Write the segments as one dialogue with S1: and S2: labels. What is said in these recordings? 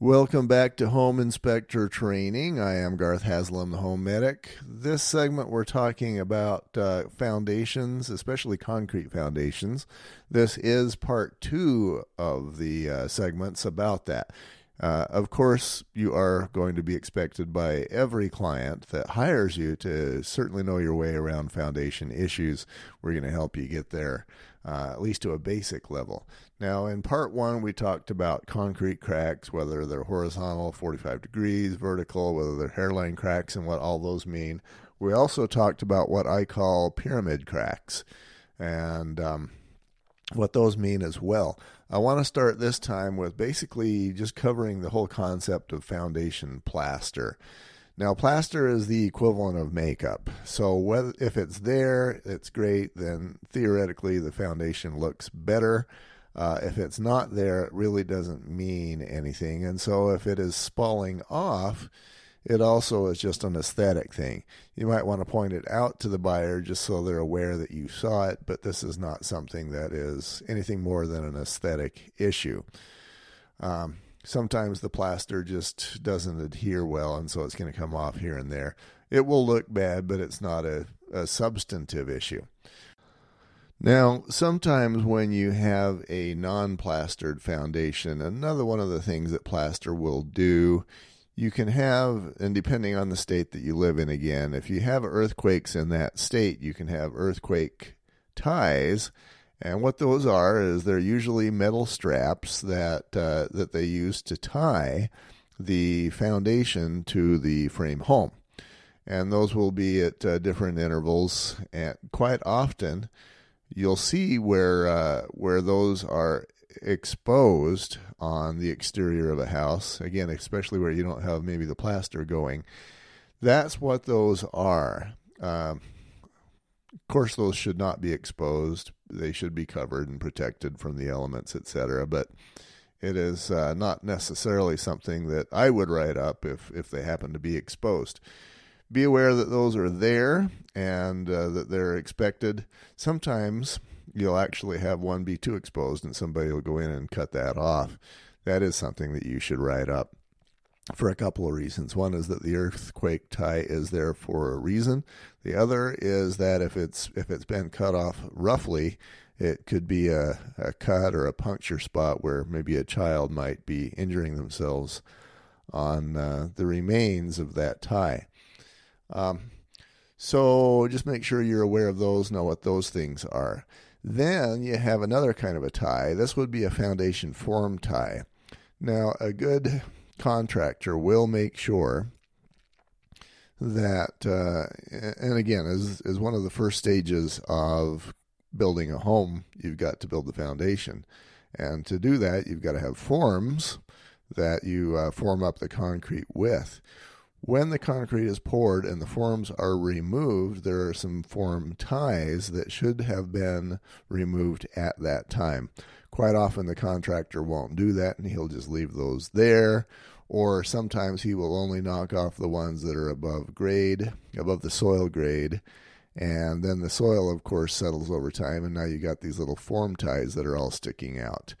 S1: Welcome back to Home Inspector Training. I am Garth Haslam, the Home Medic. This segment, we're talking about uh, foundations, especially concrete foundations. This is part two of the uh, segments about that. Uh, of course, you are going to be expected by every client that hires you to certainly know your way around foundation issues. We're going to help you get there, uh, at least to a basic level. Now, in part one, we talked about concrete cracks, whether they're horizontal, 45 degrees, vertical, whether they're hairline cracks, and what all those mean. We also talked about what I call pyramid cracks and um, what those mean as well. I want to start this time with basically just covering the whole concept of foundation plaster. Now, plaster is the equivalent of makeup. So, whether, if it's there, it's great, then theoretically the foundation looks better. Uh, if it's not there, it really doesn't mean anything. And so, if it is spalling off, it also is just an aesthetic thing. You might want to point it out to the buyer just so they're aware that you saw it, but this is not something that is anything more than an aesthetic issue. Um, sometimes the plaster just doesn't adhere well, and so it's going to come off here and there. It will look bad, but it's not a, a substantive issue. Now, sometimes when you have a non plastered foundation, another one of the things that plaster will do you can have, and depending on the state that you live in, again, if you have earthquakes in that state, you can have earthquake ties. And what those are is they're usually metal straps that uh, that they use to tie the foundation to the frame home, and those will be at uh, different intervals. And quite often, you'll see where uh, where those are exposed on the exterior of a house, again, especially where you don't have maybe the plaster going, that's what those are. Um, of course, those should not be exposed. They should be covered and protected from the elements, etc. But it is uh, not necessarily something that I would write up if, if they happen to be exposed. Be aware that those are there and uh, that they're expected. Sometimes you'll actually have one be too exposed and somebody will go in and cut that off. That is something that you should write up for a couple of reasons. One is that the earthquake tie is there for a reason. The other is that if it's if it's been cut off roughly, it could be a, a cut or a puncture spot where maybe a child might be injuring themselves on uh, the remains of that tie. Um, so just make sure you're aware of those, know what those things are. Then you have another kind of a tie. This would be a foundation form tie. Now, a good contractor will make sure that, uh, and again, as, as one of the first stages of building a home, you've got to build the foundation. And to do that, you've got to have forms that you uh, form up the concrete with. When the concrete is poured and the forms are removed, there are some form ties that should have been removed at that time. Quite often, the contractor won't do that and he'll just leave those there. Or sometimes he will only knock off the ones that are above grade, above the soil grade. And then the soil, of course, settles over time, and now you got these little form ties that are all sticking out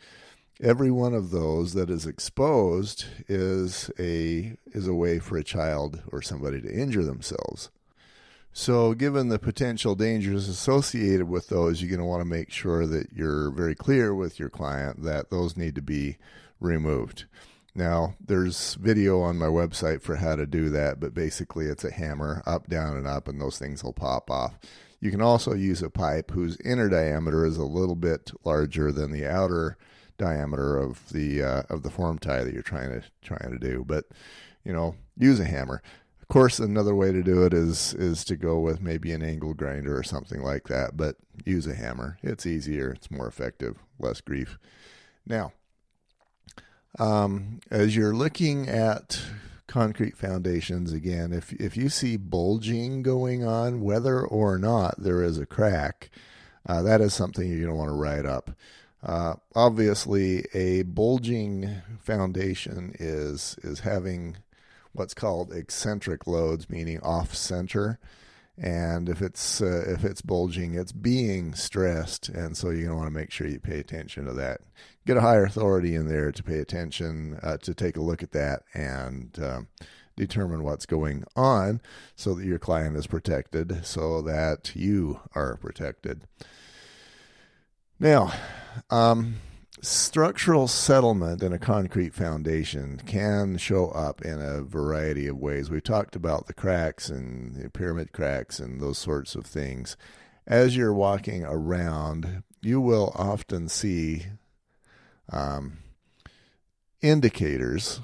S1: every one of those that is exposed is a is a way for a child or somebody to injure themselves. So, given the potential dangers associated with those, you're going to want to make sure that you're very clear with your client that those need to be removed. Now, there's video on my website for how to do that, but basically it's a hammer up, down, and up, and those things will pop off. You can also use a pipe whose inner diameter is a little bit larger than the outer diameter of the uh, of the form tie that you're trying to trying to do. But you know, use a hammer. Of course, another way to do it is is to go with maybe an angle grinder or something like that. But use a hammer. It's easier. It's more effective. Less grief. Now, um, as you're looking at concrete foundations again, if if you see bulging going on, whether or not there is a crack, uh, that is something you're going to want to write up. Uh, obviously, a bulging foundation is is having what's called eccentric loads, meaning off center, and if it's uh, if it's bulging, it's being stressed, and so you're gonna want to make sure you pay attention to that. Get a higher authority in there to pay attention uh, to take a look at that and um, determine what's going on, so that your client is protected, so that you are protected. Now, um, structural settlement in a concrete foundation can show up in a variety of ways. We talked about the cracks and the pyramid cracks and those sorts of things. As you're walking around, you will often see um, indicators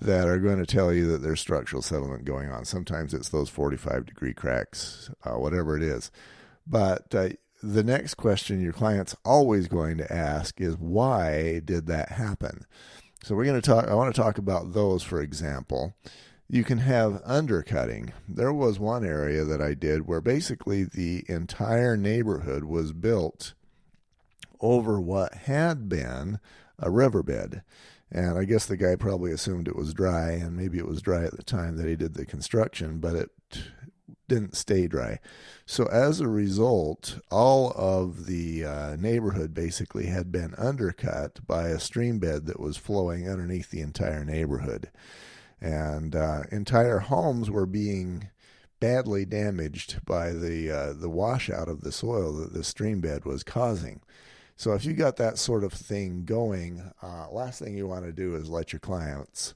S1: that are going to tell you that there's structural settlement going on. Sometimes it's those 45 degree cracks, uh, whatever it is. But uh, the next question your client's always going to ask is why did that happen? So we're going to talk I want to talk about those for example. You can have undercutting. There was one area that I did where basically the entire neighborhood was built over what had been a riverbed. And I guess the guy probably assumed it was dry, and maybe it was dry at the time that he did the construction, but it didn't stay dry. So as a result, all of the uh, neighborhood basically had been undercut by a stream bed that was flowing underneath the entire neighborhood. And uh, entire homes were being badly damaged by the uh, the washout of the soil that the stream bed was causing. So if you got that sort of thing going, uh, last thing you want to do is let your clients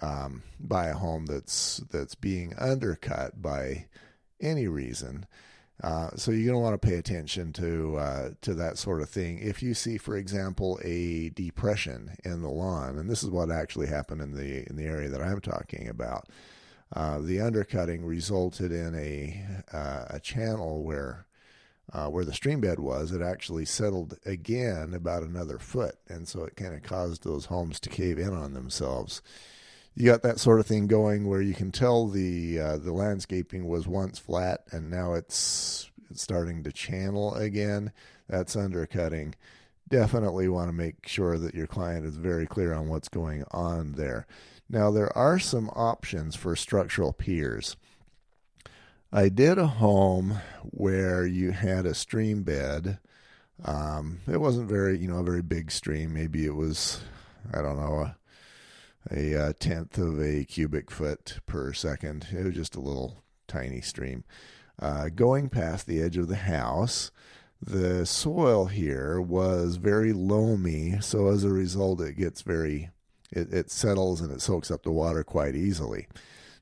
S1: um, buy a home that's that's being undercut by any reason. Uh, so you're going to want to pay attention to uh, to that sort of thing. If you see, for example, a depression in the lawn, and this is what actually happened in the in the area that I'm talking about, uh, the undercutting resulted in a uh, a channel where uh, where the stream bed was. It actually settled again about another foot, and so it kind of caused those homes to cave in on themselves you got that sort of thing going where you can tell the uh, the landscaping was once flat and now it's, it's starting to channel again. That's undercutting. Definitely want to make sure that your client is very clear on what's going on there. Now there are some options for structural piers. I did a home where you had a stream bed. Um, it wasn't very, you know, a very big stream. Maybe it was, I don't know, a a uh, tenth of a cubic foot per second. It was just a little tiny stream. Uh, going past the edge of the house, the soil here was very loamy, so as a result, it gets very, it, it settles and it soaks up the water quite easily.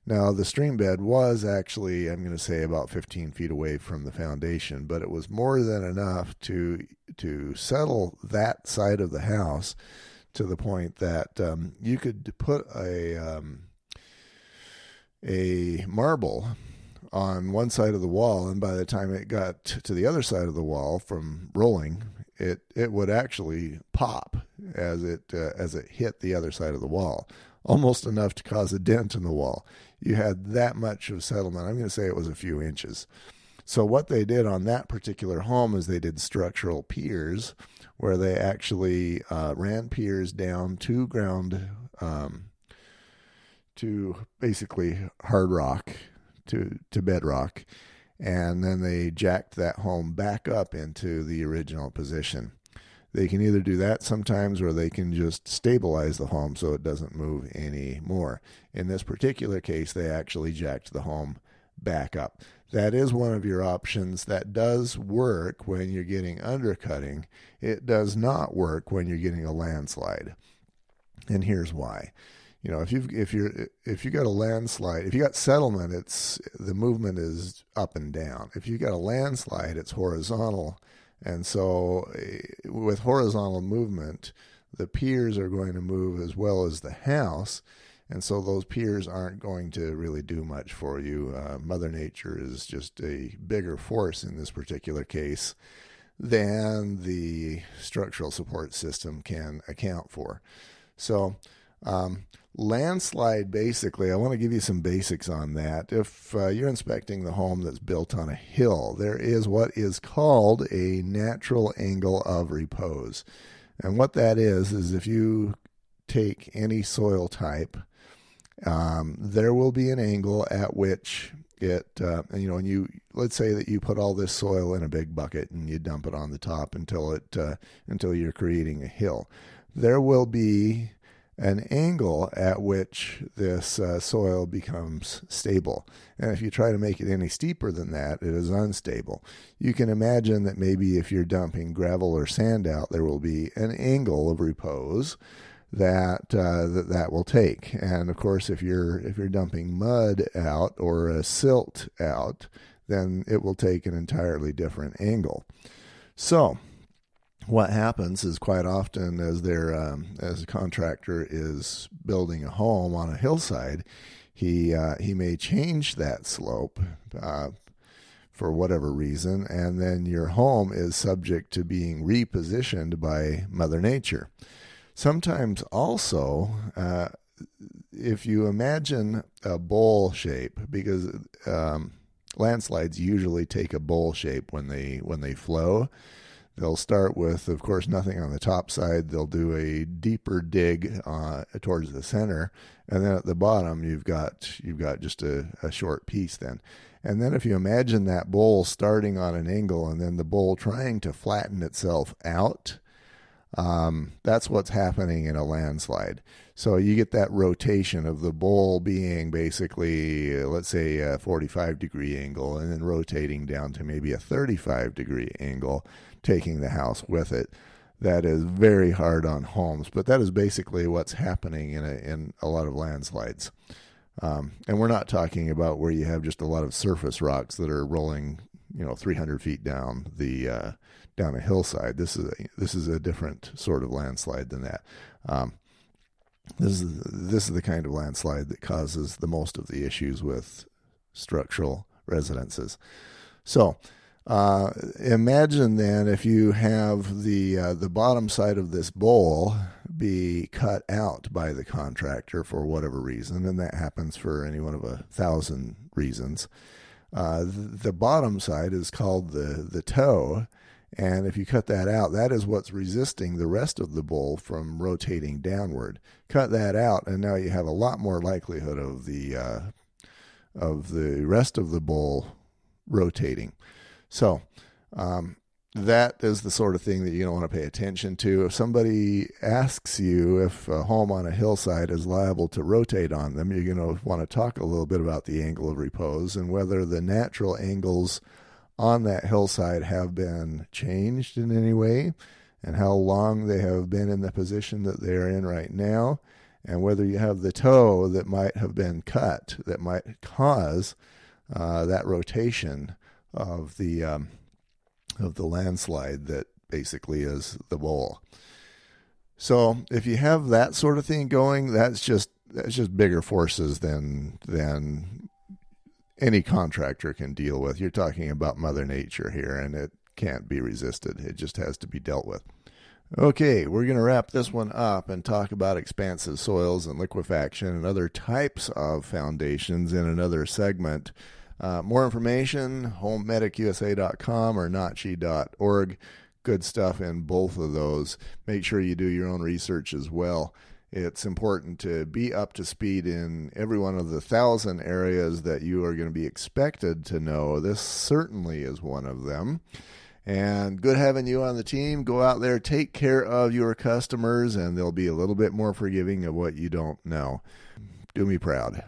S1: Now, the stream bed was actually, I'm going to say, about 15 feet away from the foundation, but it was more than enough to to settle that side of the house to the point that um, you could put a um, a marble on one side of the wall, and by the time it got to the other side of the wall from rolling, it it would actually pop as it uh, as it hit the other side of the wall, almost enough to cause a dent in the wall. You had that much of settlement. I'm going to say it was a few inches. So what they did on that particular home is they did structural piers where they actually uh, ran piers down to ground um, to basically hard rock to to bedrock. And then they jacked that home back up into the original position. They can either do that sometimes or they can just stabilize the home so it doesn't move anymore. In this particular case they actually jacked the home back up that is one of your options that does work when you're getting undercutting. It does not work when you're getting a landslide. And here's why. You know, if you've if you're if you got a landslide, if you got settlement, it's the movement is up and down. If you got a landslide, it's horizontal. And so eh, with horizontal movement, the piers are going to move as well as the house and so those piers aren't going to really do much for you. Uh, Mother Nature is just a bigger force in this particular case than the structural support system can account for. So, um, landslide basically, I want to give you some basics on that. If uh, you're inspecting the home that's built on a hill, there is what is called a natural angle of repose. And what that is, is if you take any soil type um, there will be an angle at which it uh, you know and you let's say that you put all this soil in a big bucket and you dump it on the top until it uh, until you're creating a hill there will be an angle at which this uh, soil becomes stable. And if you try to make it any steeper than that, it is unstable. You can imagine that maybe if you're dumping gravel or sand out, there will be an angle of repose that uh, that that will take. And of course, if you're if you're dumping mud out or a silt out, then it will take an entirely different angle. So what happens is quite often as there um, as a contractor is building a home on a hillside, he uh, he may change that slope uh, for whatever reason, and then your home is subject to being repositioned by Mother Nature. Sometimes also, uh, if you imagine a bowl shape, because um, landslides usually take a bowl shape when they when they flow. They'll start with, of course, nothing on the top side. They'll do a deeper dig uh, towards the center, and then at the bottom you've got you've got just a, a short piece. Then, and then if you imagine that bowl starting on an angle, and then the bowl trying to flatten itself out, um, that's what's happening in a landslide. So you get that rotation of the bowl being basically, let's say, a 45 degree angle, and then rotating down to maybe a 35 degree angle taking the house with it. That is very hard on homes, but that is basically what's happening in a, in a lot of landslides. Um, and we're not talking about where you have just a lot of surface rocks that are rolling, you know, 300 feet down the uh, down a hillside. This is a, this is a different sort of landslide than that. Um, this is this is the kind of landslide that causes the most of the issues with structural residences. So uh, imagine then if you have the uh, the bottom side of this bowl be cut out by the contractor for whatever reason, and that happens for any one of a thousand reasons. Uh, the bottom side is called the the toe, and if you cut that out, that is what's resisting the rest of the bowl from rotating downward. Cut that out, and now you have a lot more likelihood of the uh, of the rest of the bowl rotating. So um, that is the sort of thing that you don't want to pay attention to. If somebody asks you if a home on a hillside is liable to rotate on them, you're going to want to talk a little bit about the angle of repose and whether the natural angles on that hillside have been changed in any way and how long they have been in the position that they're in right now and whether you have the toe that might have been cut that might cause uh, that rotation of the um, of the landslide that basically is the bowl. So if you have that sort of thing going, that's just that's just bigger forces than than any contractor can deal with. You're talking about Mother Nature here, and it can't be resisted. It just has to be dealt with. Okay, we're going to wrap this one up and talk about expansive soils and liquefaction and other types of foundations in another segment. Uh, more information, homemedicusa.com or nachi.org. Good stuff in both of those. Make sure you do your own research as well. It's important to be up to speed in every one of the thousand areas that you are going to be expected to know. This certainly is one of them. And good having you on the team. Go out there, take care of your customers, and they'll be a little bit more forgiving of what you don't know. Do me proud.